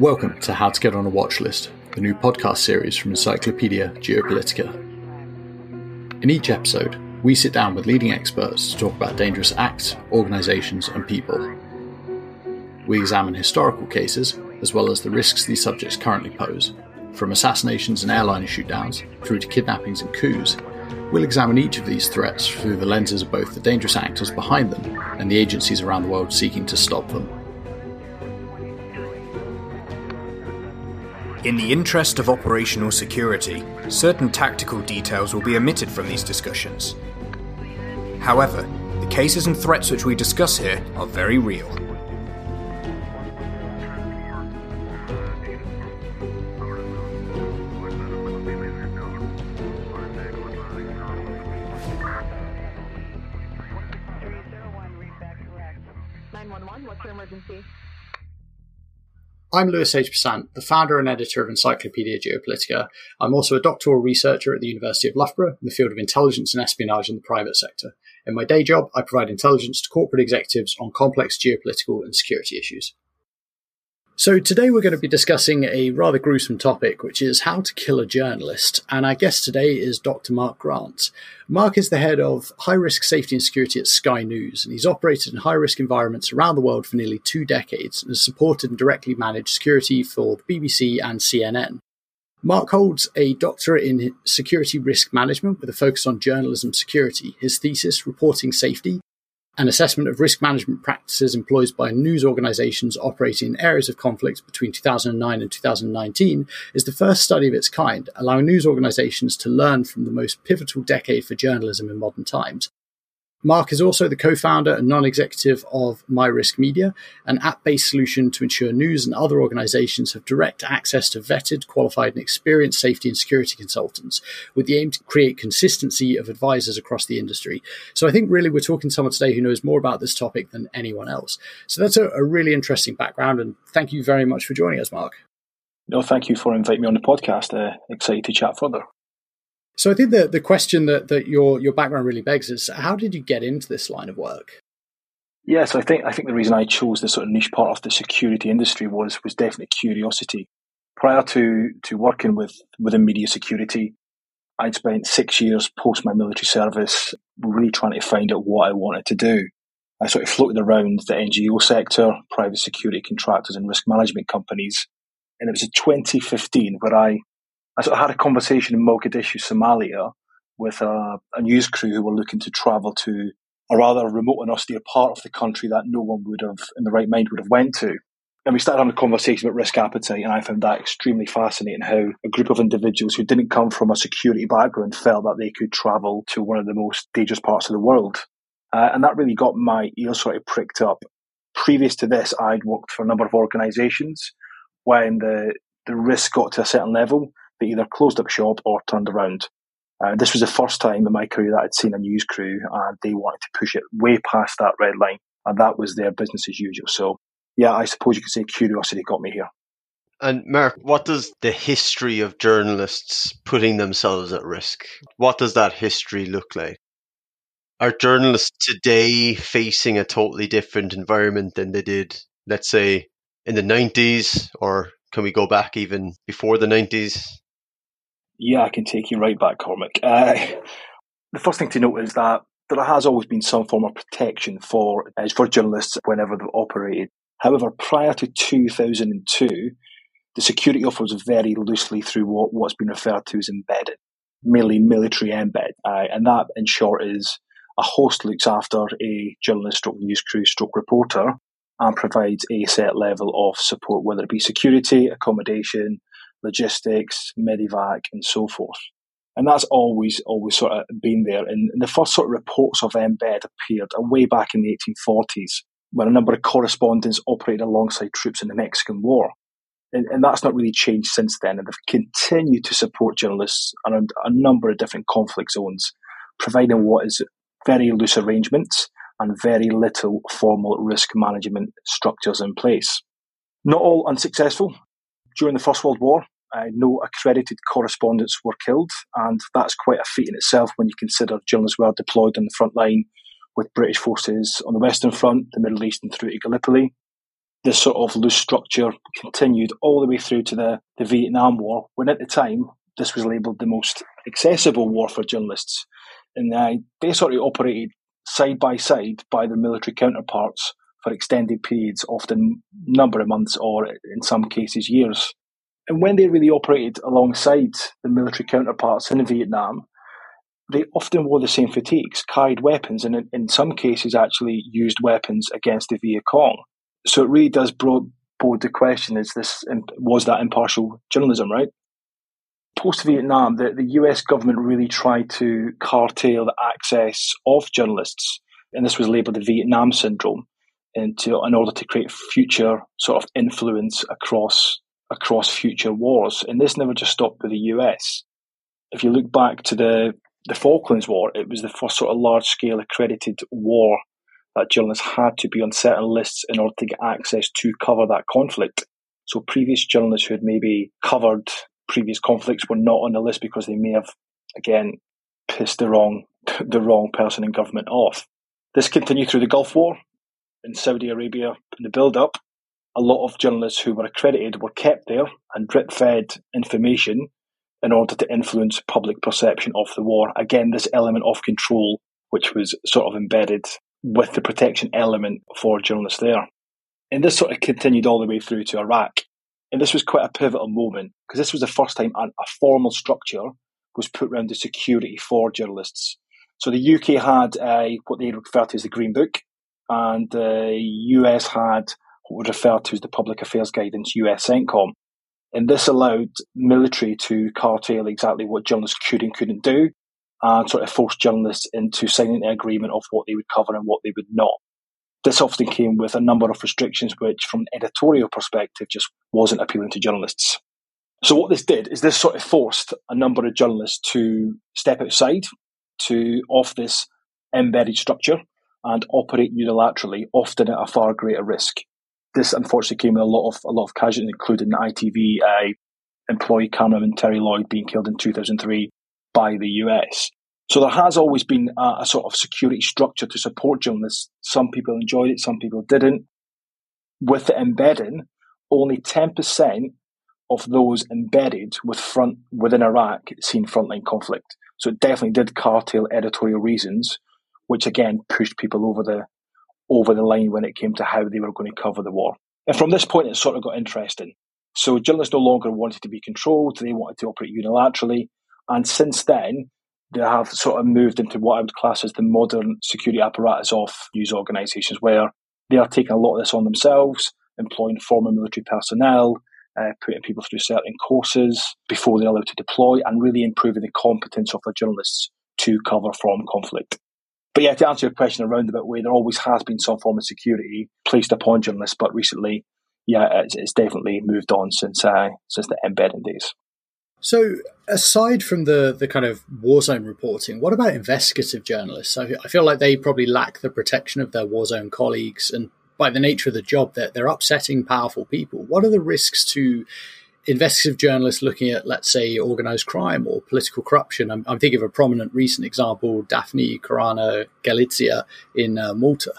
Welcome to How to Get on a Watch List, the new podcast series from Encyclopedia Geopolitica. In each episode, we sit down with leading experts to talk about dangerous acts, organisations, and people. We examine historical cases, as well as the risks these subjects currently pose, from assassinations and airliner shootdowns through to kidnappings and coups. We'll examine each of these threats through the lenses of both the dangerous actors behind them and the agencies around the world seeking to stop them. In the interest of operational security, certain tactical details will be omitted from these discussions. However, the cases and threats which we discuss here are very real. I'm Lewis Sage-Passant, the founder and editor of Encyclopedia Geopolitica. I'm also a doctoral researcher at the University of Loughborough in the field of intelligence and espionage in the private sector. In my day job, I provide intelligence to corporate executives on complex geopolitical and security issues. So, today we're going to be discussing a rather gruesome topic, which is how to kill a journalist. And our guest today is Dr. Mark Grant. Mark is the head of high risk safety and security at Sky News, and he's operated in high risk environments around the world for nearly two decades and has supported and directly managed security for the BBC and CNN. Mark holds a doctorate in security risk management with a focus on journalism security. His thesis, Reporting Safety, an assessment of risk management practices employed by news organizations operating in areas of conflict between 2009 and 2019 is the first study of its kind, allowing news organizations to learn from the most pivotal decade for journalism in modern times Mark is also the co founder and non executive of MiRiskMedia, an app based solution to ensure news and other organizations have direct access to vetted, qualified, and experienced safety and security consultants with the aim to create consistency of advisors across the industry. So I think really we're talking to someone today who knows more about this topic than anyone else. So that's a, a really interesting background. And thank you very much for joining us, Mark. No, thank you for inviting me on the podcast. Uh, excited to chat further. So I think the the question that, that your your background really begs is how did you get into this line of work? Yes, yeah, so I think I think the reason I chose this sort of niche part of the security industry was was definitely curiosity. Prior to to working with within media security, I'd spent six years post my military service really trying to find out what I wanted to do. I sort of floated around the NGO sector, private security contractors, and risk management companies. And it was in 2015 where I I sort of had a conversation in Mogadishu, Somalia, with a, a, news crew who were looking to travel to a rather remote and austere part of the country that no one would have, in the right mind, would have went to. And we started having a conversation about risk appetite, and I found that extremely fascinating. How a group of individuals who didn't come from a security background felt that they could travel to one of the most dangerous parts of the world, uh, and that really got my ears sort of pricked up. Previous to this, I'd worked for a number of organisations when the the risk got to a certain level they either closed up shop or turned around. Uh, this was the first time in my career that I'd seen a news crew and they wanted to push it way past that red line. And that was their business as usual. So, yeah, I suppose you could say curiosity got me here. And Mark, what does the history of journalists putting themselves at risk? What does that history look like? Are journalists today facing a totally different environment than they did, let's say, in the 90s? Or can we go back even before the 90s? Yeah, I can take you right back, Cormac. Uh, the first thing to note is that there has always been some form of protection for uh, for journalists whenever they've operated. However, prior to 2002, the security offer was very loosely through what, what's been referred to as embedded, merely military embed. Uh, and that, in short, is a host looks after a journalist stroke news crew stroke reporter and provides a set level of support, whether it be security, accommodation, logistics, medevac, and so forth. And that's always, always sort of been there. And the first sort of reports of embed appeared way back in the 1840s when a number of correspondents operated alongside troops in the Mexican War. And, and that's not really changed since then. And they've continued to support journalists around a number of different conflict zones, providing what is very loose arrangements and very little formal risk management structures in place. Not all unsuccessful. During the First World War, uh, no accredited correspondents were killed, and that's quite a feat in itself when you consider journalists were deployed on the front line with British forces on the Western Front, the Middle East, and through to Gallipoli. this sort of loose structure continued all the way through to the, the Vietnam War, when at the time this was labelled the most accessible war for journalists. And uh, they sort of operated side by side by their military counterparts for extended periods, often number of months or in some cases years. And when they really operated alongside the military counterparts in Vietnam, they often wore the same fatigues, carried weapons, and in, in some cases actually used weapons against the Viet Cong. So it really does bode the question: Is this was that impartial journalism, right? Post Vietnam, the, the US government really tried to curtail the access of journalists, and this was labelled the Vietnam syndrome, into in order to create future sort of influence across across future wars. And this never just stopped with the US. If you look back to the the Falklands War, it was the first sort of large scale accredited war that journalists had to be on certain lists in order to get access to cover that conflict. So previous journalists who had maybe covered previous conflicts were not on the list because they may have, again, pissed the wrong the wrong person in government off. This continued through the Gulf War in Saudi Arabia in the build up. A lot of journalists who were accredited were kept there and drip fed information in order to influence public perception of the war. Again, this element of control, which was sort of embedded with the protection element for journalists there. And this sort of continued all the way through to Iraq. And this was quite a pivotal moment because this was the first time a, formal structure was put around the security for journalists. So the UK had what they refer to as the Green Book, and the US had what was referred to as the Public Affairs Guidance, US CENTCOM. And this allowed military to curtail exactly what journalists could and couldn't do and sort of forced journalists into signing an agreement of what they would cover and what they would not. This often came with a number of restrictions, which, from an editorial perspective, just wasn't appealing to journalists. So, what this did is this sort of forced a number of journalists to step outside to off this embedded structure and operate unilaterally, often at a far greater risk. This unfortunately came with a lot of a lot of casualties, including the ITV uh, employee cameraman Terry Lloyd being killed in 2003 by the US. So there has always been a, a, sort of security structure to support journalists. Some people enjoyed it, some people didn't. With the embedding, only 10% of those embedded with front within Iraq seen frontline conflict. So it definitely did curtail editorial reasons, which again pushed people over the over the line when it came to how they were going to cover the war. And from this point, it sort of got interesting. So journalists no longer wanted to be controlled; they wanted to operate unilaterally. And since then, they have sort of moved into what I would class as the modern security apparatus of news organisations, where they are taking a lot of this on themselves, employing former military personnel, uh, putting people through certain courses before they're allowed to deploy, and really improving the competence of the journalists to cover from conflict. But yeah, to answer your question around about way, there always has been some form of security placed upon journalists, but recently, yeah, it's, it's definitely moved on since uh, since the embedding days. So, aside from the the kind of war zone reporting, what about investigative journalists? I, I feel like they probably lack the protection of their war zone colleagues, and by the nature of the job, they're, they're upsetting powerful people. What are the risks to investigative journalists looking at, let's say, organized crime or political corruption? I'm, I'm thinking of a prominent recent example, Daphne Caruana Galizia in uh, Malta.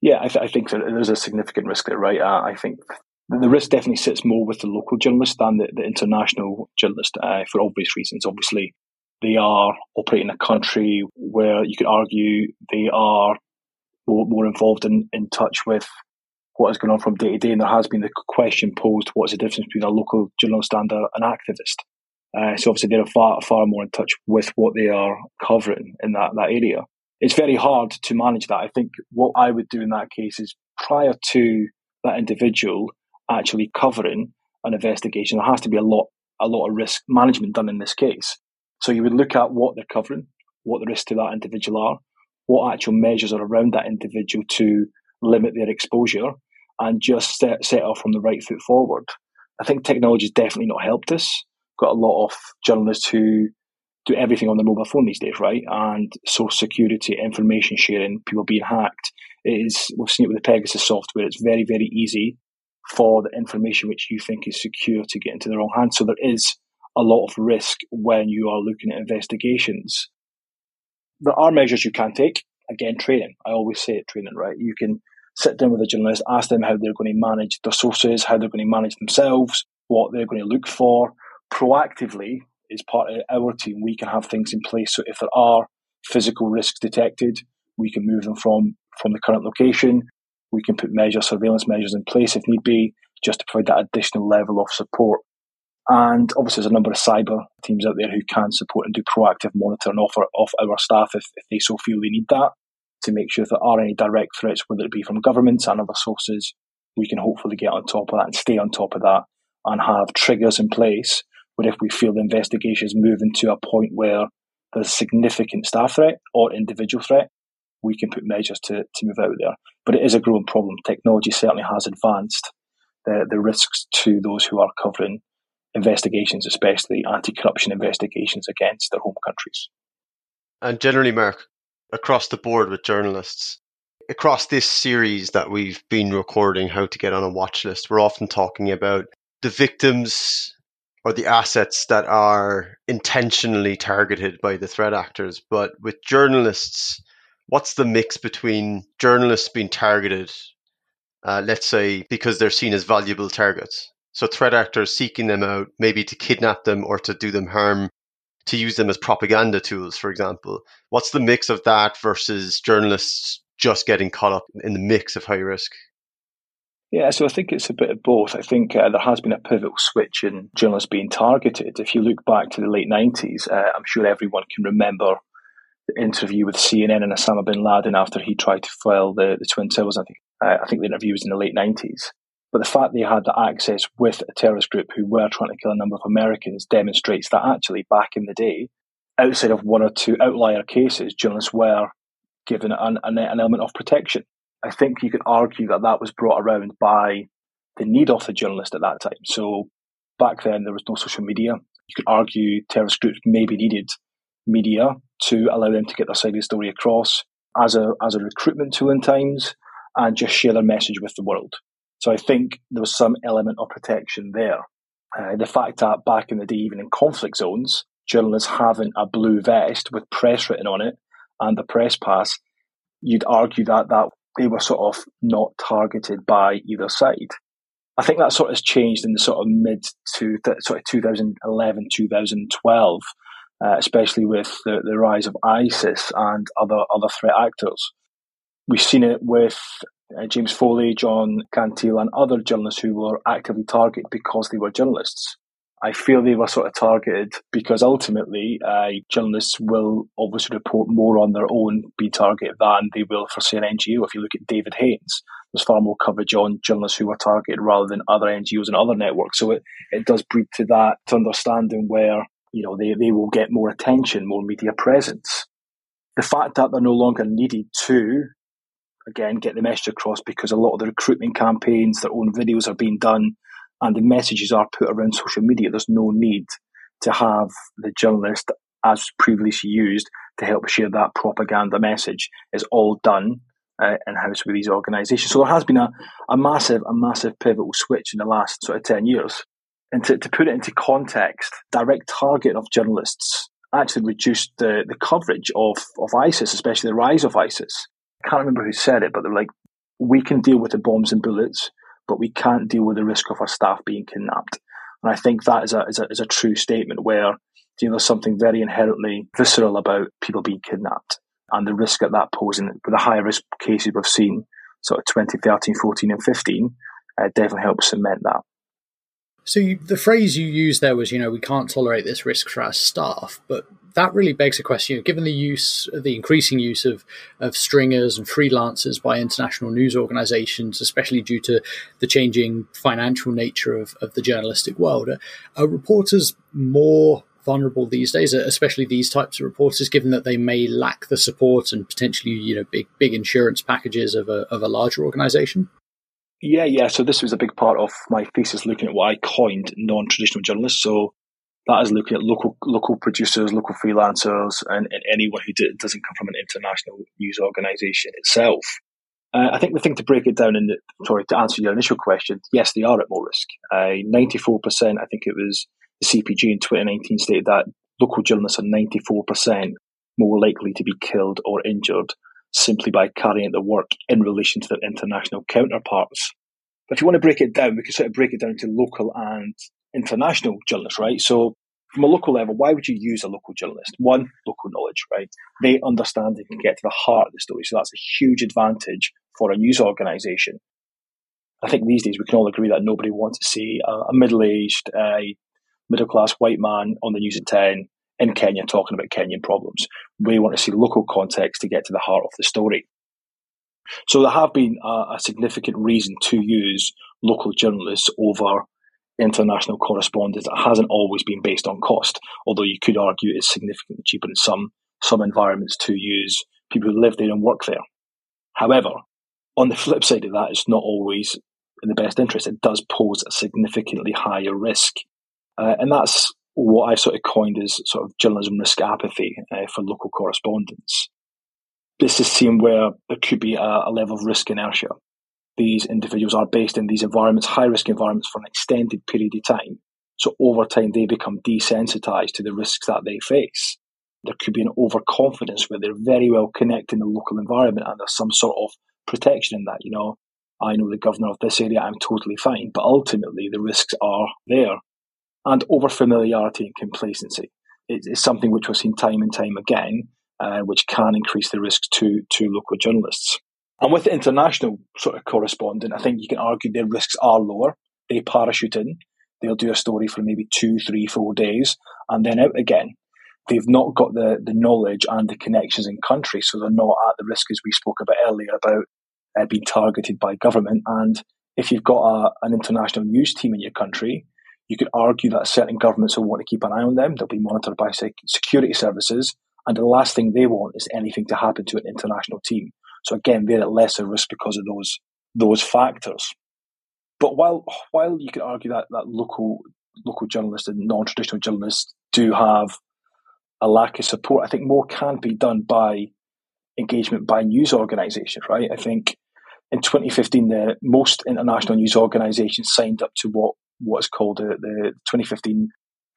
Yeah, I, th- I, think there's a significant risk there, right? Uh, I think the risk definitely sits more with the local journalist than the, the international journalist uh, for obvious reasons. Obviously, they are operating in a country where you could argue they are more, more involved in, in touch with what is going on from day to day. And there has been the question posed what's the difference between a local journalist and an activist? Uh, so obviously they're far, far more in touch with what they are covering in that, that area. It's very hard to manage that. I think what I would do in that case is prior to that individual actually covering an investigation. There has to be a lot a lot of risk management done in this case. So you would look at what they're covering, what the risks to that individual are, what actual measures are around that individual to limit their exposure, and just set, set off from the right foot forward. I think technology has definitely not helped us. Got a lot of journalists who do everything on their mobile phone these days, right? And social security, information sharing, people being hacked. It is we've seen it with the Pegasus software. It's very, very easy for the information which you think is secure to get into the wrong hands. So there is a lot of risk when you are looking at investigations. There are measures you can take. Again, training. I always say it, training, right? You can sit down with the journalist, ask them how they're going to manage their sources, how they're going to manage themselves, what they're going to look for. Proactively, is part of our team, we can have things in place. So if there are physical risks detected, we can move them from, from the current location. We can put measures, surveillance measures in place if need be, just to provide that additional level of support. And obviously, there's a number of cyber teams out there who can support and do proactive monitoring of our, of our staff if, if they so feel they need that to make sure if there are any direct threats, whether it be from governments and other sources, we can hopefully get on top of that and stay on top of that and have triggers in place where if we feel the investigation is moving to a point where there's a significant staff threat or individual threat, we can put measures to, to move out there. But it is a growing problem. Technology certainly has advanced the, the risks to those who are covering investigations, especially anti corruption investigations against their home countries. And generally, Mark, across the board with journalists, across this series that we've been recording, How to Get on a Watch List, we're often talking about the victims or the assets that are intentionally targeted by the threat actors. But with journalists, what's the mix between journalists being targeted, uh, let's say, because they're seen as valuable targets? So threat actors seeking them out, maybe to kidnap them or to do them harm, to use them as propaganda tools, for example. What's the mix of that versus journalists just getting caught up in the mix of high risk? Yeah, so I think it's a bit of both. I think uh, there has been a pivotal switch in journalists being targeted. If you look back to the late 90s, uh, I'm sure everyone can remember the interview with CNN and Osama bin Laden after he tried to file the, the Twin Towers. I think uh, I think the interview was in the late nineties. But the fact they had the access with a terrorist group who were trying to kill a number of Americans demonstrates that actually back in the day, outside of one or two outlier cases, journalists were given an, an, an element of protection. I think you could argue that that was brought around by the need of the journalist at that time. So back then there was no social media. You could argue terrorist groups maybe needed media to allow them to get their side of the story across as a as a recruitment tool in times and just share their message with the world. So I think there was some element of protection there. Uh, the fact that back in the day, even in conflict zones, journalists having a blue vest with press written on it and the press pass, you'd argue that that they were sort of not targeted by either side. I think that sort of has changed in the sort of mid to sort of 2011, 2012 uh, especially with the, the rise of ISIS and other other threat actors. We've seen it with uh, James Foley, John Cantlie, and other journalists who were actively targeted because they were journalists. I feel they were sort of targeted because ultimately uh, journalists will obviously report more on their own be targeted than they will for say an NGO. If you look at David Haines, there's far more coverage on journalists who were targeted rather than other NGOs and other networks. So it, it does breed to that to understanding where you know, they, they will get more attention, more media presence. The fact that they're no longer needed to, again, get the message across because a lot of the recruitment campaigns, their own videos are being done and the messages are put around social media. There's no need to have the journalist as previously used to help share that propaganda message. It's all done uh, in house with these organisations. So there has been a, a massive, a massive pivotal switch in the last sort of 10 years. And to, to put it into context, direct target of journalists actually reduced the, the coverage of, of ISIS, especially the rise of ISIS. I can't remember who said it, but they're like, we can deal with the bombs and bullets, but we can't deal with the risk of our staff being kidnapped. And I think that is a, is a, is a true statement where you know, there's something very inherently visceral about people being kidnapped and the risk that that poses. with the higher risk cases we've seen, sort of 2013, 14, and 15, uh, definitely helps cement that. So you, the phrase you used there was, you know, we can't tolerate this risk for our staff, but that really begs a question. You know, Given the use, the increasing use of of stringers and freelancers by international news organisations, especially due to the changing financial nature of, of the journalistic world, are, are reporters more vulnerable these days, especially these types of reporters, given that they may lack the support and potentially, you know, big big insurance packages of a of a larger organisation? Yeah, yeah. So this was a big part of my thesis, looking at what I coined non-traditional journalists. So that is looking at local local producers, local freelancers, and, and anyone who d- doesn't come from an international news organisation itself. Uh, I think the thing to break it down in sorry to answer your initial question, yes, they are at more risk. Ninety four percent, I think it was the CPJ in 2019 stated that local journalists are ninety four percent more likely to be killed or injured simply by carrying out the work in relation to their international counterparts. But if you want to break it down, we can sort of break it down to local and international journalists, right? So from a local level, why would you use a local journalist? One, local knowledge, right? They understand they can get to the heart of the story. So that's a huge advantage for a news organization. I think these days we can all agree that nobody wants to see a, a middle aged, uh, middle class white man on the news at 10 in Kenya talking about Kenyan problems. We want to see local context to get to the heart of the story. So there have been a, a significant reason to use local journalists over international correspondence. It hasn't always been based on cost, although you could argue it's significantly cheaper in some some environments to use people who live there and work there. However, on the flip side of that, it's not always in the best interest. It does pose a significantly higher risk, uh, and that's what I sort of coined as sort of journalism risk apathy uh, for local correspondents. This is seen where there could be a, a level of risk inertia. These individuals are based in these environments, high risk environments, for an extended period of time. So over time, they become desensitized to the risks that they face. There could be an overconfidence where they're very well connected in the local environment and there's some sort of protection in that. You know, I know the governor of this area, I'm totally fine. But ultimately, the risks are there and over familiarity and complacency. It's something which we've seen time and time again, uh, which can increase the risks to, to local journalists. And with the international sort of correspondent, I think you can argue their risks are lower. They parachute in, they'll do a story for maybe two, three, four days, and then out again. They've not got the, the knowledge and the connections in country, so they're not at the risk, as we spoke about earlier, about uh, being targeted by government. And if you've got a, an international news team in your country, you could argue that certain governments will want to keep an eye on them. They'll be monitored by security services. And the last thing they want is anything to happen to an international team. So again, they're at lesser risk because of those those factors. But while while you could argue that, that local local journalists and non traditional journalists do have a lack of support, I think more can be done by engagement by news organisations, right? I think in 2015, the most international news organisations signed up to what what's called the, the 2015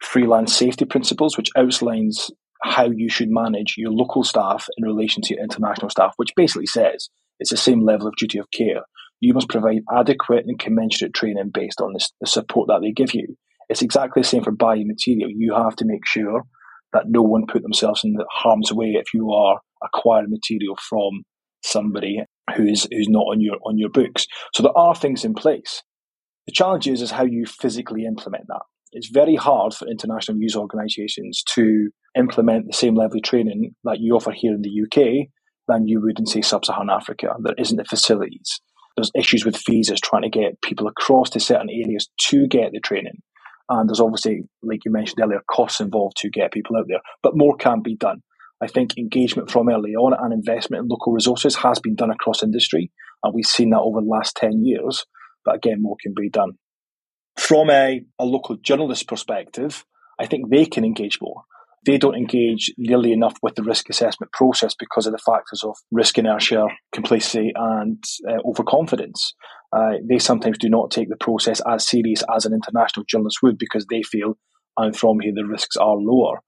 Freelance Safety Principles, which outlines how you should manage your local staff in relation to your international staff, which basically says it's the same level of duty of care. You must provide adequate and commensurate training based on this, the support that they give you. It's exactly the same for buying material. You have to make sure that no one put themselves in harm's way if you are acquiring material from somebody who is who's not on your on your books. So there are things in place. The challenge is, is how you physically implement that. It's very hard for international news organisations to implement the same level of training that you offer here in the UK than you would in, say, sub Saharan Africa. There isn't the facilities. There's issues with visas trying to get people across to certain areas to get the training. And there's obviously, like you mentioned earlier, costs involved to get people out there. But more can be done. I think engagement from early on and investment in local resources has been done across industry. And we've seen that over the last 10 years. But again, more can be done. From a, a local journalist perspective, I think they can engage more. They don't engage nearly enough with the risk assessment process because of the factors of risk inertia, complacency, and uh, overconfidence. Uh, they sometimes do not take the process as serious as an international journalist would because they feel, I'm from here, the risks are lower.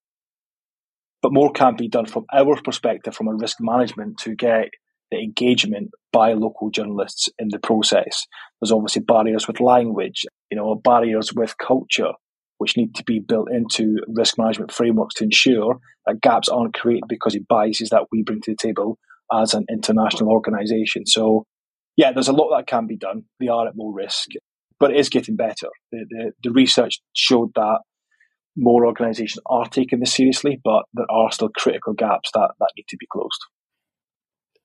But more can be done from our perspective, from a risk management, to get the engagement by local journalists in the process. There's obviously barriers with language, you know, barriers with culture, which need to be built into risk management frameworks to ensure that gaps aren't created because of biases that we bring to the table as an international organisation. So, yeah, there's a lot that can be done. They are at more risk, but it is getting better. The, the, the research showed that more organisations are taking this seriously, but there are still critical gaps that, that need to be closed.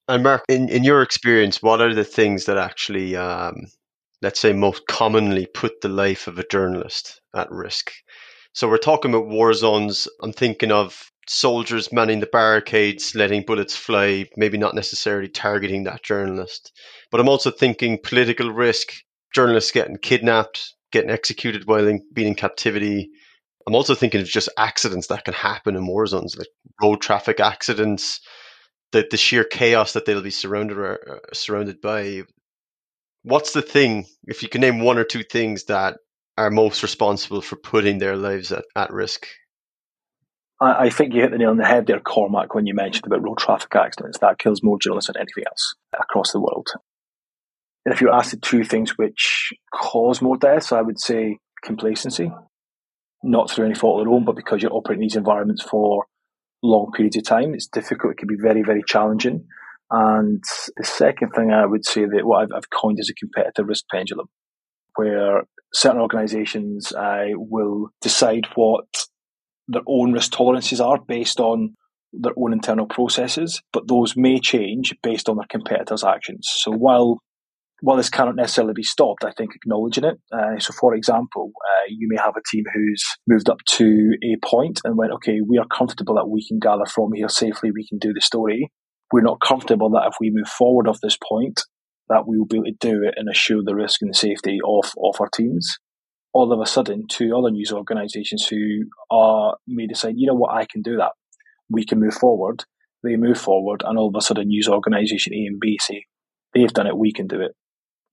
And Mark, in, in your experience, what are the things that actually, um, let's say, most commonly put the life of a journalist at risk? So we're talking about war zones. I'm thinking of soldiers manning the barricades, letting bullets fly, maybe not necessarily targeting that journalist. But I'm also thinking political risk, journalists getting kidnapped, getting executed while in, being in captivity. I'm also thinking of just accidents that can happen in war zones, like road traffic accidents, the the sheer chaos that they'll be surrounded uh, surrounded by. What's the thing, if you can name one or two things that are most responsible for putting their lives at, at risk? I, I, think you hit the nail on the head there, Cormac, when you mentioned about road traffic accidents. That kills more journalists than anything else across the world. And if you're asked the two things which cause more deaths, I would say complacency, not through any fault of their own, but because you're operating these environments for long periods of time, it's difficult. It can be very, very challenging. And the second thing I would say that what I've, I've coined is a competitive risk pendulum, where certain organisations uh, will decide what their own risk tolerances are based on their own internal processes, but those may change based on their competitors' actions. So while while this cannot necessarily be stopped, I think acknowledging it. Uh, so, for example, uh, you may have a team who's moved up to a point and went, okay, we are comfortable that we can gather from here safely, we can do the story. We're not comfortable that if we move forward off this point, that we will be able to do it and assure the risk and the safety of, of our teams. All of a sudden, two other news organisations who are may decide, you know what, I can do that. We can move forward. They move forward, and all of a sudden, news organisation A and B say, they've done it, we can do it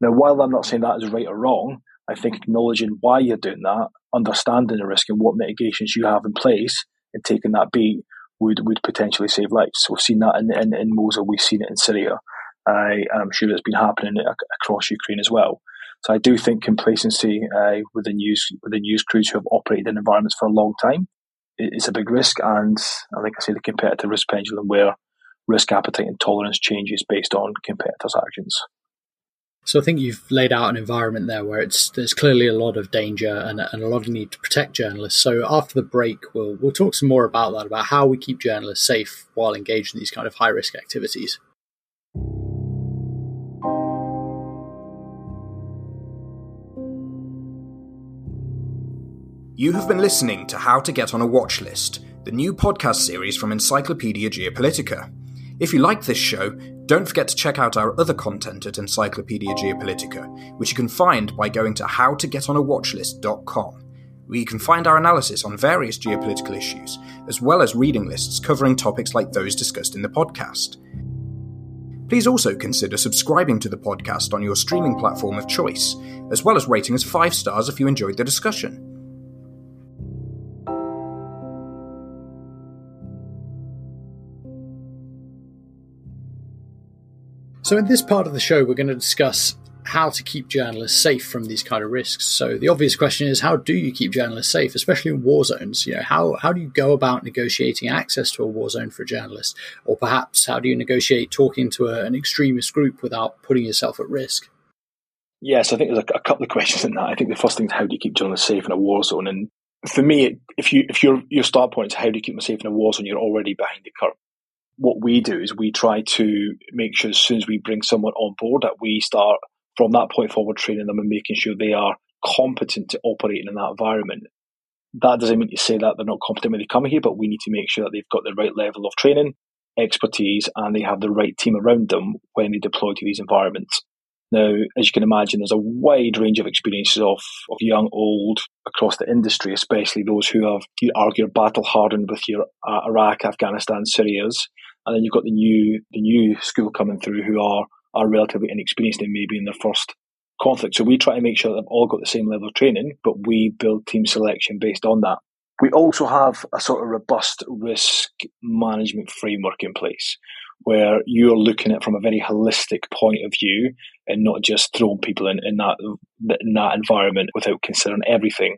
now, while I'm not saying that is right or wrong, I think acknowledging why you're doing that, understanding the risk and what mitigations you have in place, and taking that beat would, would potentially save lives. We've seen that in, in, in Mosul, we've seen it in Syria. I, am sure it's been happening across Ukraine as well. So I do think complacency uh, within news within news crews who have operated in environments for a long time is a big risk, and I think I say the competitive risk pendulum where risk appetite and tolerance changes based on competitors' actions. So I think you've laid out an environment there where it's there's clearly a lot of danger and, and a lot of need to protect journalists. So after the break, we'll we'll talk some more about that, about how we keep journalists safe while engaged in these kind of high risk activities. You have been listening to How to Get on a Watch List, the new podcast series from Encyclopedia Geopolitica. If you like this show, don't forget to check out our other content at Encyclopedia Geopolitica, which you can find by going to howtogetonawatchlist.com, where you can find our analysis on various geopolitical issues, as well as reading lists covering topics like those discussed in the podcast. Please also consider subscribing to the podcast on your streaming platform of choice, as well as rating us 5 stars if you enjoyed the discussion. So, in this part of the show, we're going to discuss how to keep journalists safe from these kind of risks. So, the obvious question is how do you keep journalists safe, especially in war zones? You know, how, how do you go about negotiating access to a war zone for a journalist? Or perhaps how do you negotiate talking to a, an extremist group without putting yourself at risk? Yes, I think there's a, a, couple of questions in that. I think the first thing is how do you keep journalists safe in a war zone? And for me, if you if your your start point is how do you keep them safe in a war zone, you're already behind the curve what we do is we try to make sure as soon as we bring someone on board that we start from that point forward training them and making sure they are competent to operate in that environment. That doesn't mean to say that they're not competent when they come here, but we need to make sure that they've got the right level of training, expertise, and they have the right team around them when they deploy to these environments. Now, as you can imagine, there's a wide range of experiences of, of young, old, across the industry, especially those who have, you argue, battle hardened with your uh, Iraq, Afghanistan, Syria's, and then you've got the new the new school coming through who are are relatively inexperienced and maybe in their first conflict. So we try to make sure they've all got the same level of training, but we build team selection based on that. We also have a sort of robust risk management framework in place where you're looking at it from a very holistic point of view and not just throwing people in, in that in that environment without considering everything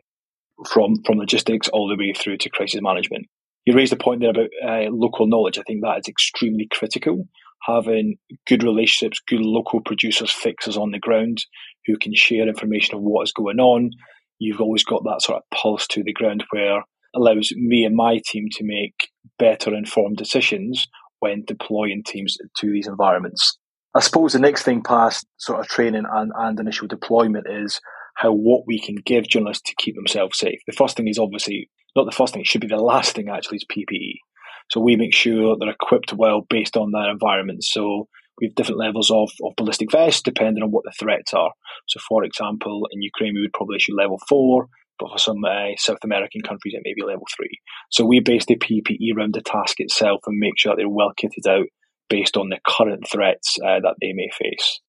from from logistics all the way through to crisis management you raised a point there about uh, local knowledge. I think that is extremely critical. Having good relationships, good local producers, fixers on the ground who can share information of what is going on. You've always got that sort of pulse to the ground where allows me and my team to make better informed decisions when deploying teams to these environments. I suppose the next thing past sort of training and, and initial deployment is how what we can give journalists to keep themselves safe. The first thing is obviously not the first thing, it should be the last thing actually is PPE. So we make sure they're equipped well based on their environment. So we have different levels of, of ballistic vests depending on what the threats are. So, for example, in Ukraine, we would probably issue level four, but for some uh, South American countries, it may be level three. So, we base the PPE around the task itself and make sure they're well kitted out based on the current threats uh, that they may face.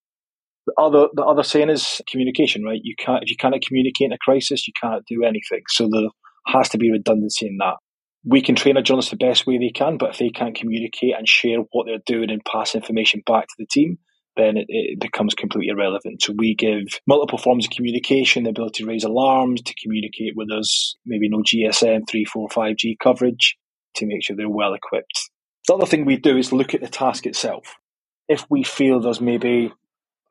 The other, the other saying is communication, right? You can't if you cannot communicate in a crisis, you cannot do anything. So the has to be redundancy in that. we can train a journalist the best way they can, but if they can't communicate and share what they're doing and pass information back to the team, then it, it, becomes completely irrelevant. So we give multiple forms of communication, the ability to raise alarms, to communicate with us, maybe no GSM, 3, 4, 5G coverage, to make sure they're well equipped. The other thing we do is look at the task itself. If we feel there's maybe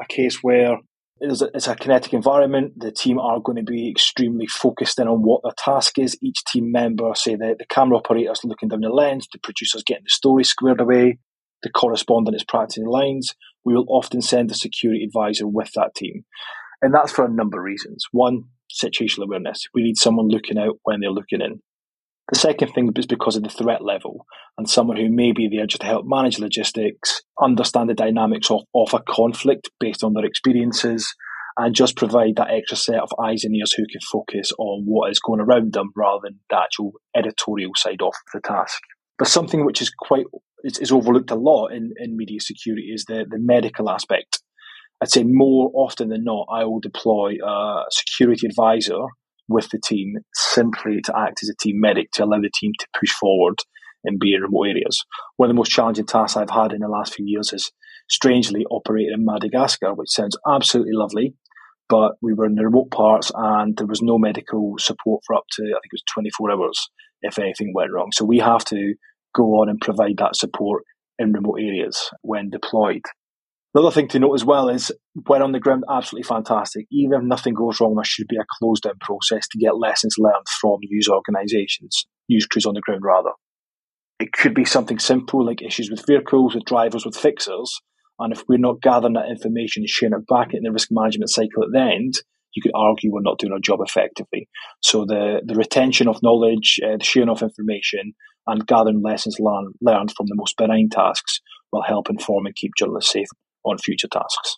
a case where it's a, it's a kinetic environment. The team are going to be extremely focused in on what their task is. Each team member, say the, the camera operator's looking down the lens, the producer's getting the story squared away, the correspondent is practicing lines. We will often send a security advisor with that team. And that's for a number of reasons. One, situational awareness. We need someone looking out when they're looking in. The second thing is because of the threat level and someone who may be there just to help manage logistics, understand the dynamics of, of a conflict based on their experiences, and just provide that extra set of eyes and ears who can focus on what is going around them rather than the actual editorial side of the task. But something which is quite is, overlooked a lot in, in media security is the, the medical aspect. I'd say more often than not, I will deploy a security advisor with the team simply to act as a team medic to allow the team to push forward and be in remote areas. One of the most challenging tasks I've had in the last few years is strangely operating in Madagascar, which sounds absolutely lovely. But we were in the remote parts and there was no medical support for up to, I think it was 24 hours if anything went wrong. So we have to go on and provide that support in remote areas when deployed. The other thing to note as well is when on the ground, absolutely fantastic. Even if nothing goes wrong, there should be a closed down process to get lessons learned from news organisations, news crews on the ground rather. It could be something simple like issues with vehicles, with drivers, with fixers. And if we're not gathering that information and sharing it back in the risk management cycle at the end, you could argue we're not doing our job effectively. So the, the retention of knowledge, uh, the sharing of information, and gathering lessons learned from the most benign tasks will help inform and keep journalists safe on future tasks.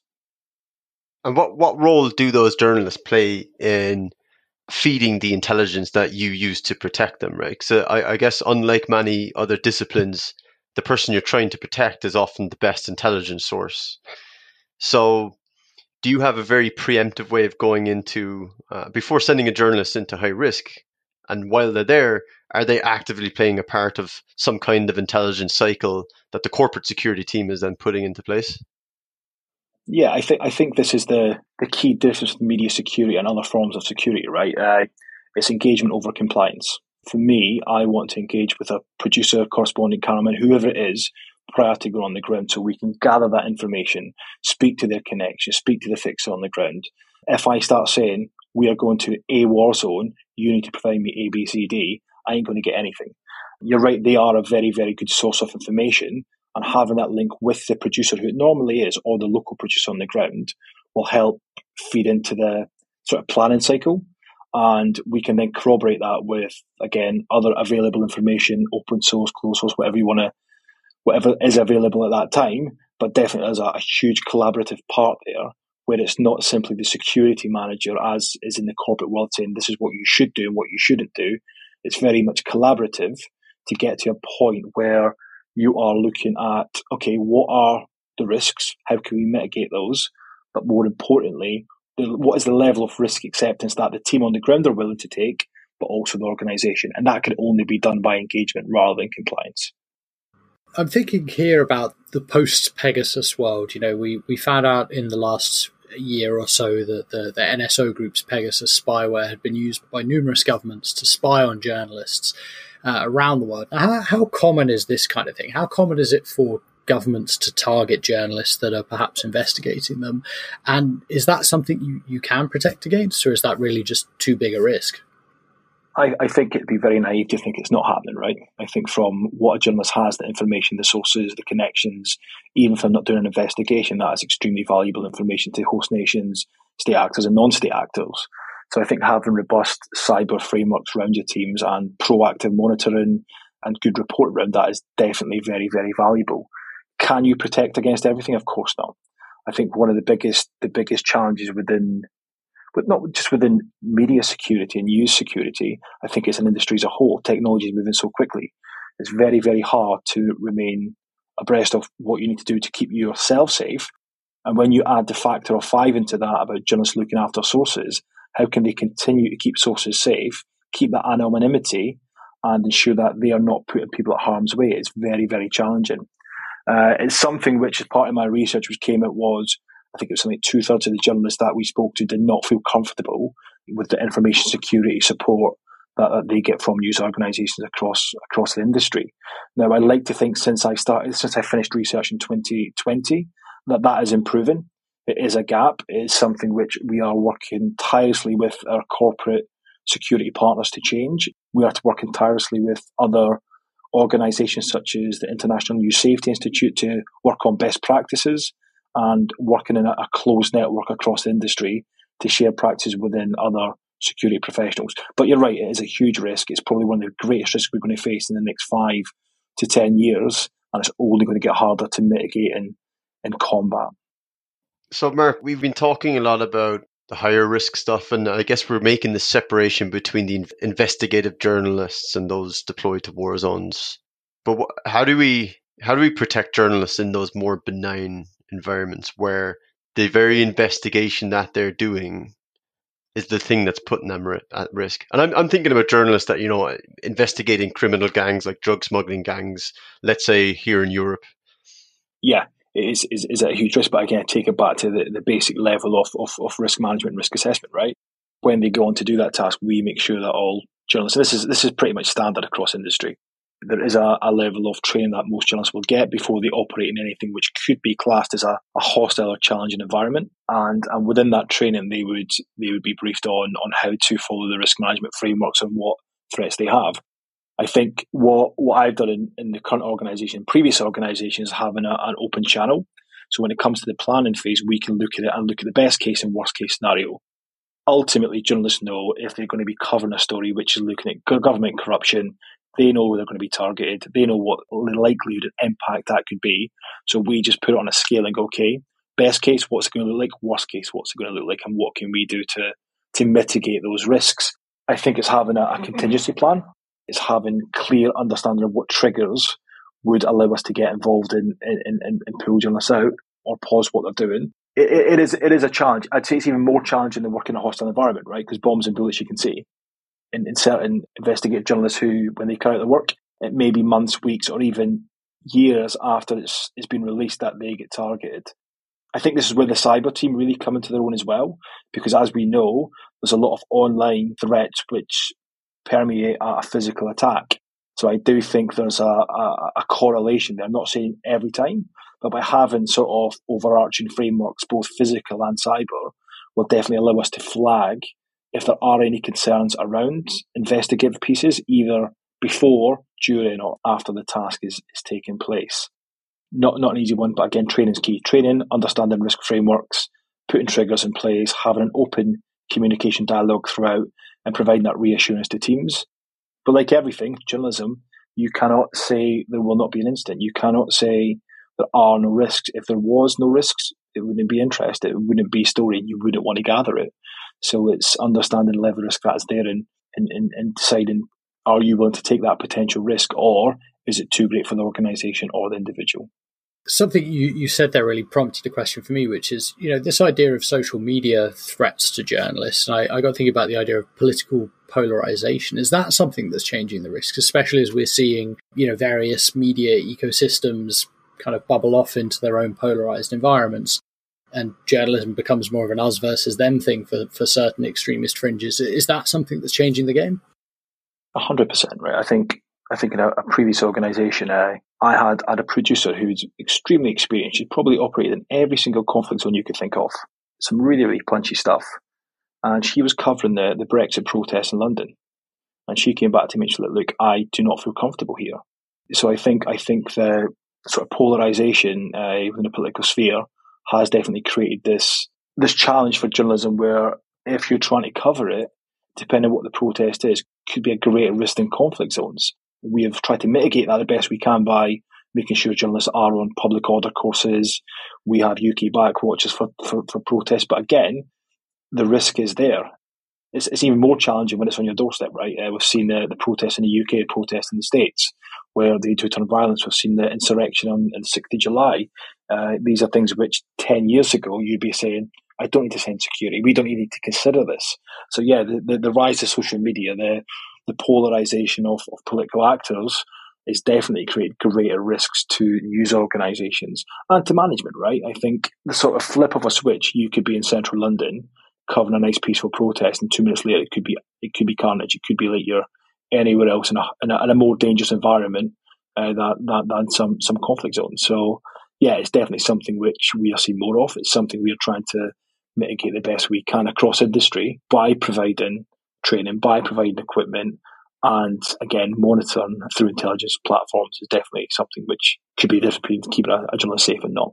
And what, what role do those journalists play in feeding the intelligence that you use to protect them, right? So I, I guess unlike many other disciplines, the person you're trying to protect is often the best intelligence source. So do you have a very preemptive way of going into uh, before sending a journalist into high risk and while they're there are they actively playing a part of some kind of intelligence cycle that the corporate security team is then putting into place yeah, I think I think this is the the key difference with media security and other forms of security, right? Uh, it's engagement over compliance. For me, I want to engage with a producer, correspondent, cameraman, whoever it is, prior to going on the ground, so we can gather that information, speak to their connection, speak to the fixer on the ground. If I start saying we are going to a war zone, you need to provide me A, B, C, D, I ain't going to get anything. You're right; they are a very, very good source of information, and having that link with the producer who it normally is or the local producer on the ground will help feed into the sort of planning cycle. And we can then corroborate that with again other available information open source closed source whatever you want to whatever is available at that time but definitely there's a, a huge collaborative part there where it's not simply the security manager as is in the corporate world saying this is what you should do and what you shouldn't do. It's very much collaborative to get to a point where you are looking at okay, what are the risks? How can we mitigate those? But more importantly, what is the level of risk acceptance that the team on the ground are willing to take, but also the organisation? And that can only be done by engagement rather than compliance. I'm thinking here about the post Pegasus world. You know, we, we found out in the last year or so that the, the NSO group's Pegasus spyware had been used by numerous governments to spy on journalists uh, around the world. How, how common is this kind of thing? How common is it for governments to target journalists that are perhaps investigating them? And is that something you, you can protect against, or is that really just too big a risk? I, I, think it'd be very naive to think it's not happening, right? I think from what a journalist has, the information, the sources, the connections, even if they're not doing an investigation, that is extremely valuable information to host nations, state actors, and non state actors. So I think having robust cyber frameworks around your teams and proactive monitoring and good report around that is definitely very, very valuable. Can you protect against everything? Of course not. I think one of the biggest the biggest challenges within but not just within media security and news security, I think it's an industry as a whole. Technology is moving so quickly. It's very, very hard to remain abreast of what you need to do to keep yourself safe. And when you add the factor of five into that about journalists looking after sources, how can they continue to keep sources safe, keep that anonymity, and ensure that they are not putting people at harm's way. It's very, very challenging. Uh, it's something which, as part of my research, which came out was I think it was something two thirds of the journalists that we spoke to did not feel comfortable with the information security support that, that they get from news organisations across across the industry. Now, I like to think since I started, since I finished research in 2020, that that is improving. It is a gap. It is something which we are working tirelessly with our corporate security partners to change. We are working tirelessly with other organisations such as the International News Safety Institute to work on best practices and working in a, a closed network across the industry to share practices within other security professionals. But you're right, it is a huge risk. It's probably one of the greatest risks we're going to face in the next five to 10 years, and it's only going to get harder to mitigate and, and combat. So, Mark, we've been talking a lot about the higher risk stuff, and I guess we're making the separation between the investigative journalists and those deployed to war zones. But how do we how do we protect journalists in those more benign environments where the very investigation that they're doing is the thing that's putting them at risk. And I'm, I'm thinking about journalists that, you know, investigating criminal gangs like drug smuggling gangs, let's say here in Europe. Yeah, is, is, is a huge risk. But again, take it back to the, the basic level of, of, of risk management risk assessment, right? When they go on to do that task, we make sure that all journalists, this is, this is pretty much standard across industry, there is a, a, level of training that most journalists will get before they operate in anything which could be classed as a, a hostile or challenging environment. And, and within that training, they would they would be briefed on on how to follow the risk management frameworks and what threats they have. I think what what I've done in, in the current organisation, previous organisations, having a, an open channel. So when it comes to the planning phase, we can look at it and look at the best case and worst case scenario. Ultimately, journalists know if they're going to be covering a story which is looking at government corruption, they know they're going to be targeted. They know what the likelihood and impact that could be. So we just put it on a scale and go, okay, best case, what's it going to look like? Worst case, what's it going to look like? And what can we do to to mitigate those risks? I think it's having a, a mm-hmm. contingency plan. It's having clear understanding of what triggers would allow us to get involved in in, in, in pull journalists out or pause what they're doing. It, it, is it is a challenge. I'd say it's even more challenging than working in a hostile environment, right? Because bombs and bullets you can see in, in certain investigative journalists who, when they carry out the work, it may be months, weeks, or even years after it's, it's been released that they get targeted. I think this is where the cyber team really come into their own as well, because as we know, there's a lot of online threats which permeate a physical attack. So I do think there's a, a, a correlation there. I'm not saying every time, but by having sort of overarching frameworks, both physical and cyber, will definitely allow us to flag if there are any concerns around investigative pieces, either before, during, or after the task is, is taking place. Not not an easy one, but again, training is key. Training, understanding risk frameworks, putting triggers in place, having an open communication dialogue throughout, and providing that reassurance to teams. But like everything, journalism, you cannot say there will not be an incident. You cannot say there are no risks. If there was no risks, it wouldn't be interest. It wouldn't be story. You wouldn't want to gather it. So it's understanding the level of risk that's there and, and, and, and deciding are you willing to take that potential risk or is it too great for the organisation or the individual? Something you, you said there really prompted a question for me, which is, you know, this idea of social media threats to journalists. And I, I got thinking about the idea of political polarization. Is that something that's changing the risks, especially as we're seeing, you know, various media ecosystems kind of bubble off into their own polarized environments? and journalism becomes more of an us versus them thing for, for certain extremist fringes. Is that something that's changing the game? A hundred percent, right? I think I think in a, a previous organisation, uh, I had had a producer who's extremely experienced. She probably operated in every single conflict zone you could think of. Some really really punchy stuff, and she was covering the the Brexit protests in London, and she came back to me and she said, "Look, I do not feel comfortable here." So I think I think the sort of polarisation uh, within the political sphere has definitely created this this challenge for journalism where if you're trying to cover it, depending on what the protest is, could be a greater risk in conflict zones. We have tried to mitigate that the best we can by making sure journalists are on public order courses. We have UK backwatches for, for, for protests, but again, the risk is there. It's, it's even more challenging when it's on your doorstep, right? Uh, we've seen the, the protests in the UK, protests in the States, where they do turn violence. We've seen the insurrection on, on the 6th of July. Uh, these are things which 10 years ago you'd be saying, I don't need to send security. We don't need to consider this. So, yeah, the, the, the rise of social media, the, the polarization of, of political actors is definitely created greater risks to news organisations and to management, right? I think the sort of flip of a switch, you could be in central London covering a nice peaceful protest, and two minutes later it could be it could be carnage. It could be like you're anywhere else in a, in a, in a more dangerous environment uh, that, that, than some some conflict zone. So yeah, it's definitely something which we are seeing more of. It's something we are trying to mitigate the best we can across industry by providing training, by providing equipment, and again, monitoring through intelligence platforms is definitely something which could be the difference between keeping a, journalist safe and not.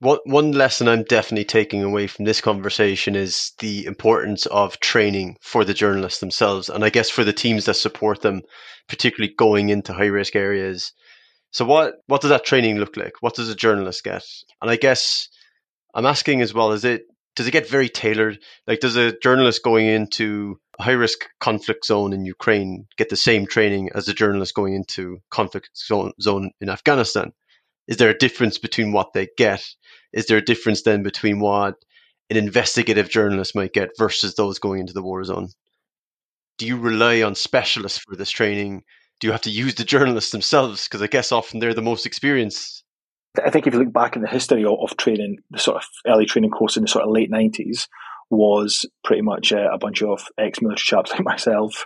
One, one lesson I'm definitely taking away from this conversation is the importance of training for the journalists themselves, and I guess for the teams that support them, particularly going into high risk areas. So, what what does that training look like? What does a journalist get? And I guess I'm asking as well: is it does it get very tailored? Like, does a journalist going into a high risk conflict zone in Ukraine get the same training as a journalist going into conflict zone, zone in Afghanistan? Is there a difference between what they get? Is there a difference then between what an investigative journalist might get versus those going into the war zone? Do you rely on specialists for this training? Do you have to use the journalists themselves? Because I guess often they're the most experienced I think if you look back in the history of, of, training, the sort of early training course in the sort of late 90s was pretty much uh, a bunch of ex military chaps like myself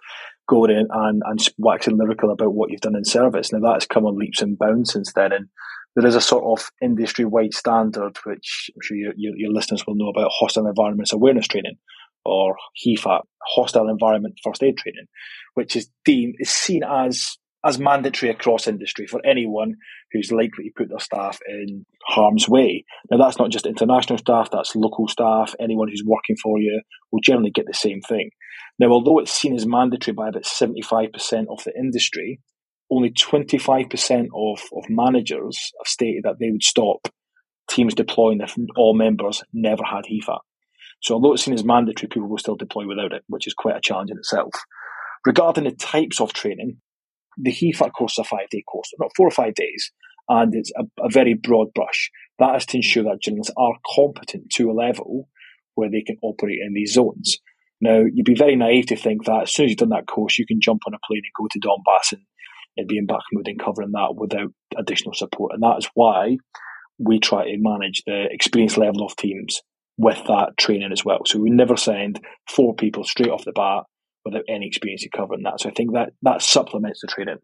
going in and, and waxing lyrical about what you've done in service. Now, that has come on leaps and bounds since then. And there is a sort of industry wide standard, which I'm sure your, your, listeners will know about hostile environments awareness training or HEFAT, hostile environment first aid training, which is deemed, is seen as as mandatory across industry for anyone who's likely to put their staff in harm's way. Now, that's not just international staff, that's local staff, anyone who's working for you will generally get the same thing. Now, although it's seen as mandatory by about 75% of the industry, only 25% of, of managers have stated that they would stop teams deploying if all members never had HEFA. So, although it's seen as mandatory, people will still deploy without it, which is quite a challenge in itself. Regarding the types of training, the HEFAT course is a five day course, not four or five days, and it's a, a very broad brush. That is to ensure that journalists are competent to a level where they can operate in these zones. Now, you'd be very naive to think that as soon as you've done that course, you can jump on a plane and go to Donbass and, and be in Bakhmut and covering that without additional support. And that is why we try to manage the experience level of teams with that training as well. So we never send four people straight off the bat without any experience in covering that. So I think that that supplements the training.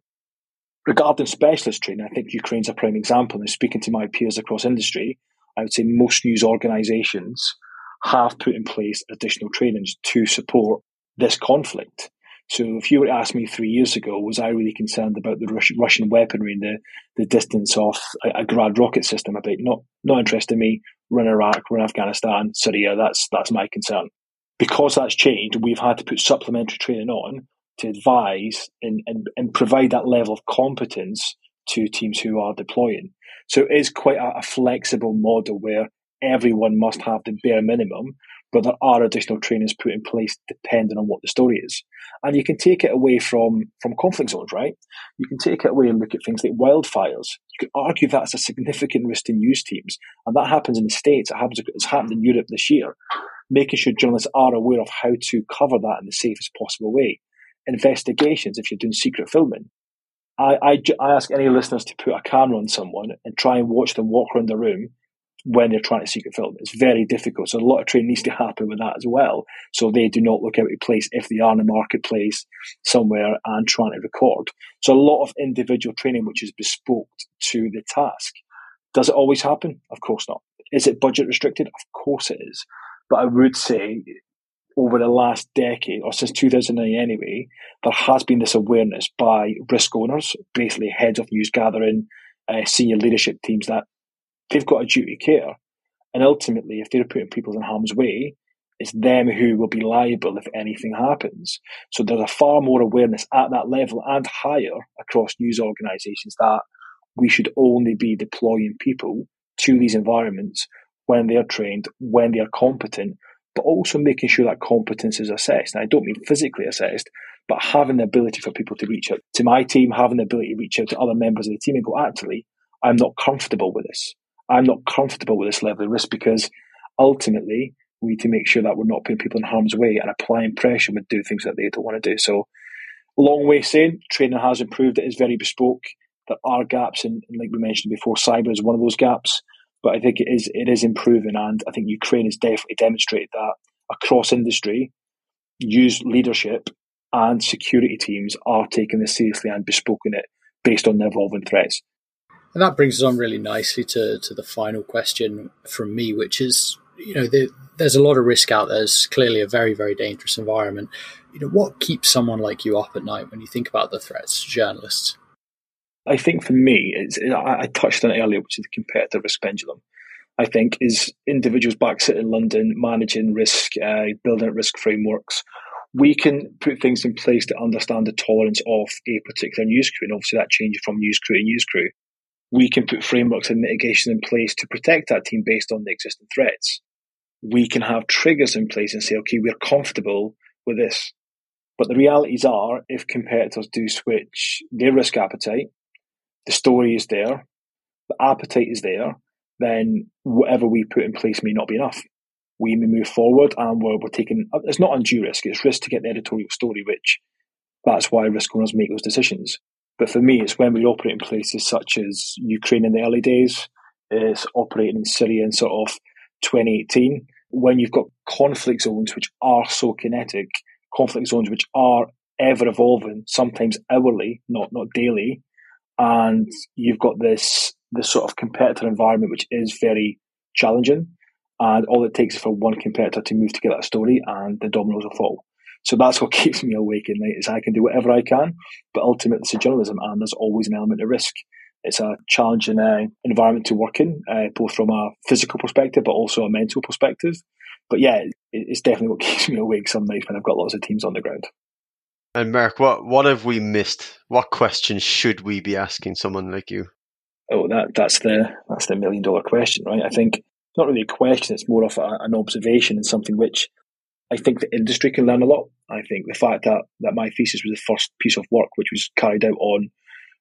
Regarding specialist training, I think Ukraine's a prime example. And speaking to my peers across industry, I would say most news organisations have put in place additional trainings to support this conflict. So if you were to ask me three years ago, was I really concerned about the Russian weaponry and the, the distance of a, a Grad rocket system? I'd be not not interested in me. Run Iraq, run Afghanistan, Syria. That's that's my concern because that's changed, we've had to put supplementary training on to advise and, and, and provide that level of competence to teams who are deploying. So it is quite a, a flexible model where everyone must have the bare minimum, but there are additional trainings put in place depending on what the story is. And you can take it away from, from conflict zones, right? You can take it away and look at things like wildfires. You could argue that's a significant risk to news teams. And that happens in the States. It happens, it's happened in Europe this year making sure journalists are aware of how to cover that in the safest possible way. Investigations, if you're doing secret filming, I, I, I ask any listeners to put a camera on someone and try and watch them walk around the room when they're trying to secret film. It's very difficult. So a lot of training needs to happen with that as well. So they do not look out of place if they are in a marketplace somewhere and trying to record. So a lot of individual training which is bespoke to the task. Does it always happen? Of course not. Is it budget restricted? Of course it is. But I would say over the last decade, or since 2009 anyway, there has been this awareness by risk owners, basically heads of news gathering, uh, senior leadership teams, that they've got a duty of care. And ultimately, if they're putting people in harm's way, it's them who will be liable if anything happens. So there's a far more awareness at that level and higher across news organisations that we should only be deploying people to these environments when they are trained, when they are competent, but also making sure that competence is assessed. And I don't mean physically assessed, but having the ability for people to reach out to my team, having the ability to reach out to other members of the team and go, actually, I'm not comfortable with this. I'm not comfortable with this level of risk because ultimately we need to make sure that we're not putting people in harm's way and applying pressure with doing things that they don't want to do. So long way saying training has improved. It is very bespoke. There are gaps, and, like we mentioned before, cyber is one of those gaps. But I think it is it is improving, and I think Ukraine has definitely demonstrated that across industry, use leadership and security teams are taking this seriously and bespoking it based on the evolving threats. And that brings us on really nicely to, to the final question from me, which is, you know, the, there's a lot of risk out there. It's clearly a very, very dangerous environment. You know, what keeps someone like you up at night when you think about the threats to journalists? I think for me, it's, I touched on it earlier, which is the competitive risk pendulum. I think is individuals back sitting in London managing risk, uh, building risk frameworks. We can put things in place to understand the tolerance of a particular news crew, and obviously that changes from news crew to news crew. We can put frameworks and mitigation in place to protect that team based on the existing threats. We can have triggers in place and say, okay, we're comfortable with this. But the realities are, if competitors do switch their risk appetite, the story is there, the appetite is there, then whatever we put in place may not be enough. We may move forward and we're, we're taking, it's not undue risk, it's risk to get the editorial story, which that's why risk owners make those decisions. But for me, it's when we operate in places such as Ukraine in the early days, it's operating in Syria in sort of 2018, when you've got conflict zones which are so kinetic, conflict zones which are ever evolving, sometimes hourly, not not daily, and you've got this this sort of competitor environment which is very challenging. And all it takes is for one competitor to move to get that story, and the dominoes will fall. So that's what keeps me awake at night. Is I can do whatever I can, but ultimately it's a journalism, and there's always an element of risk. It's a challenging uh, environment to work in, uh, both from a physical perspective, but also a mental perspective. But yeah, it's definitely what keeps me awake some nights when I've got lots of teams on the ground. And Mark, what what have we missed? What questions should we be asking someone like you? Oh, that that's the that's the million dollar question, right? I think it's not really a question; it's more of a, an observation and something which I think the industry can learn a lot. I think the fact that that my thesis was the first piece of work which was carried out on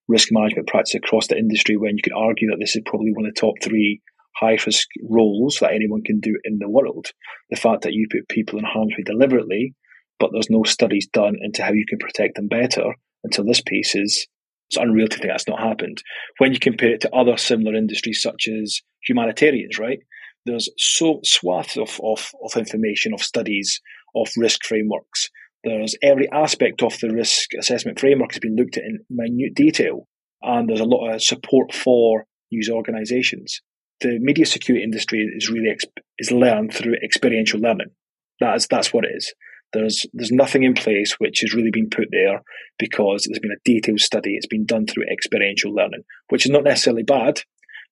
risk management practice across the industry, when you could argue that this is probably one of the top three high risk roles that anyone can do in the world. The fact that you put people in harm's way deliberately, but there's no studies done into how you can protect them better until this piece is it's unreal to think that's not happened. When you compare it to other similar industries such as humanitarians, right? There's so swaths of, of, of information, of studies, of risk frameworks. There's every aspect of the risk assessment framework has been looked at in minute detail, and there's a lot of support for news organisations the media security industry is really is learned through experiential learning. That's that's what it is. There's there's nothing in place which has really been put there because there's been a detailed study. It's been done through experiential learning, which is not necessarily bad.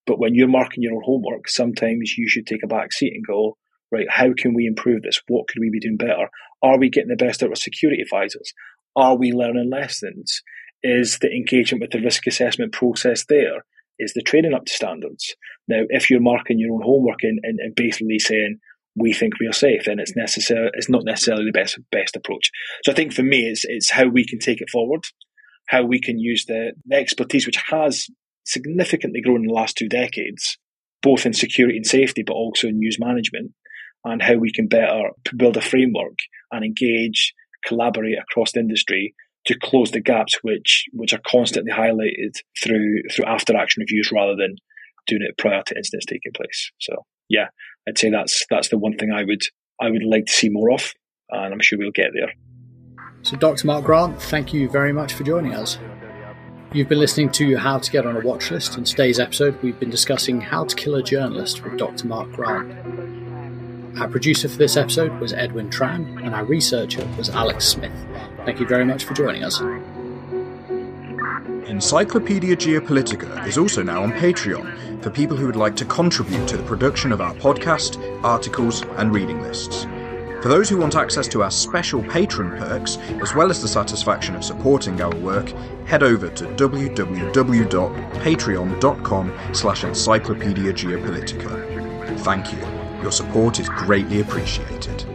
But when you're marking your own homework, sometimes you should take a back seat and go, right, how can we improve this? What could we be doing better? Are we getting the best out of security advisors? Are we learning lessons? Is the engagement with the risk assessment process there? is the training up to standards? Now, if you're marking your own homework and, and, and basically saying, we think we are safe, then it's necessary. It's not necessarily the best best approach. So I think for me, it's it's how we can take it forward, how we can use the, the expertise which has significantly grown in the last two decades, both in security and safety, but also in news management, and how we can better build a framework and engage, collaborate across the industry to close the gaps which which are constantly highlighted through through after action reviews rather than doing it prior to incidents taking place. So yeah, I'd say that's that's the one thing I would I would like to see more of, and I'm sure we'll get there. So Dr. Mark Grant, thank you very much for joining us. You've been listening to How to Get on a Watch List. In today's episode, we've been discussing how to kill a journalist with Dr. Mark Grant. Our producer for this episode was Edwin Tran, and our researcher was Alex Smith. Thank you very much for joining us. Encyclopedia Geopolitica is also now on Patreon for people who would like to contribute to the production of our podcast, articles, and reading lists. For those who want access to our special patron perks, as well as the satisfaction of supporting our work, head over to www.patreon.com slash encyclopedia geopolitica. Thank you. Your support is greatly appreciated.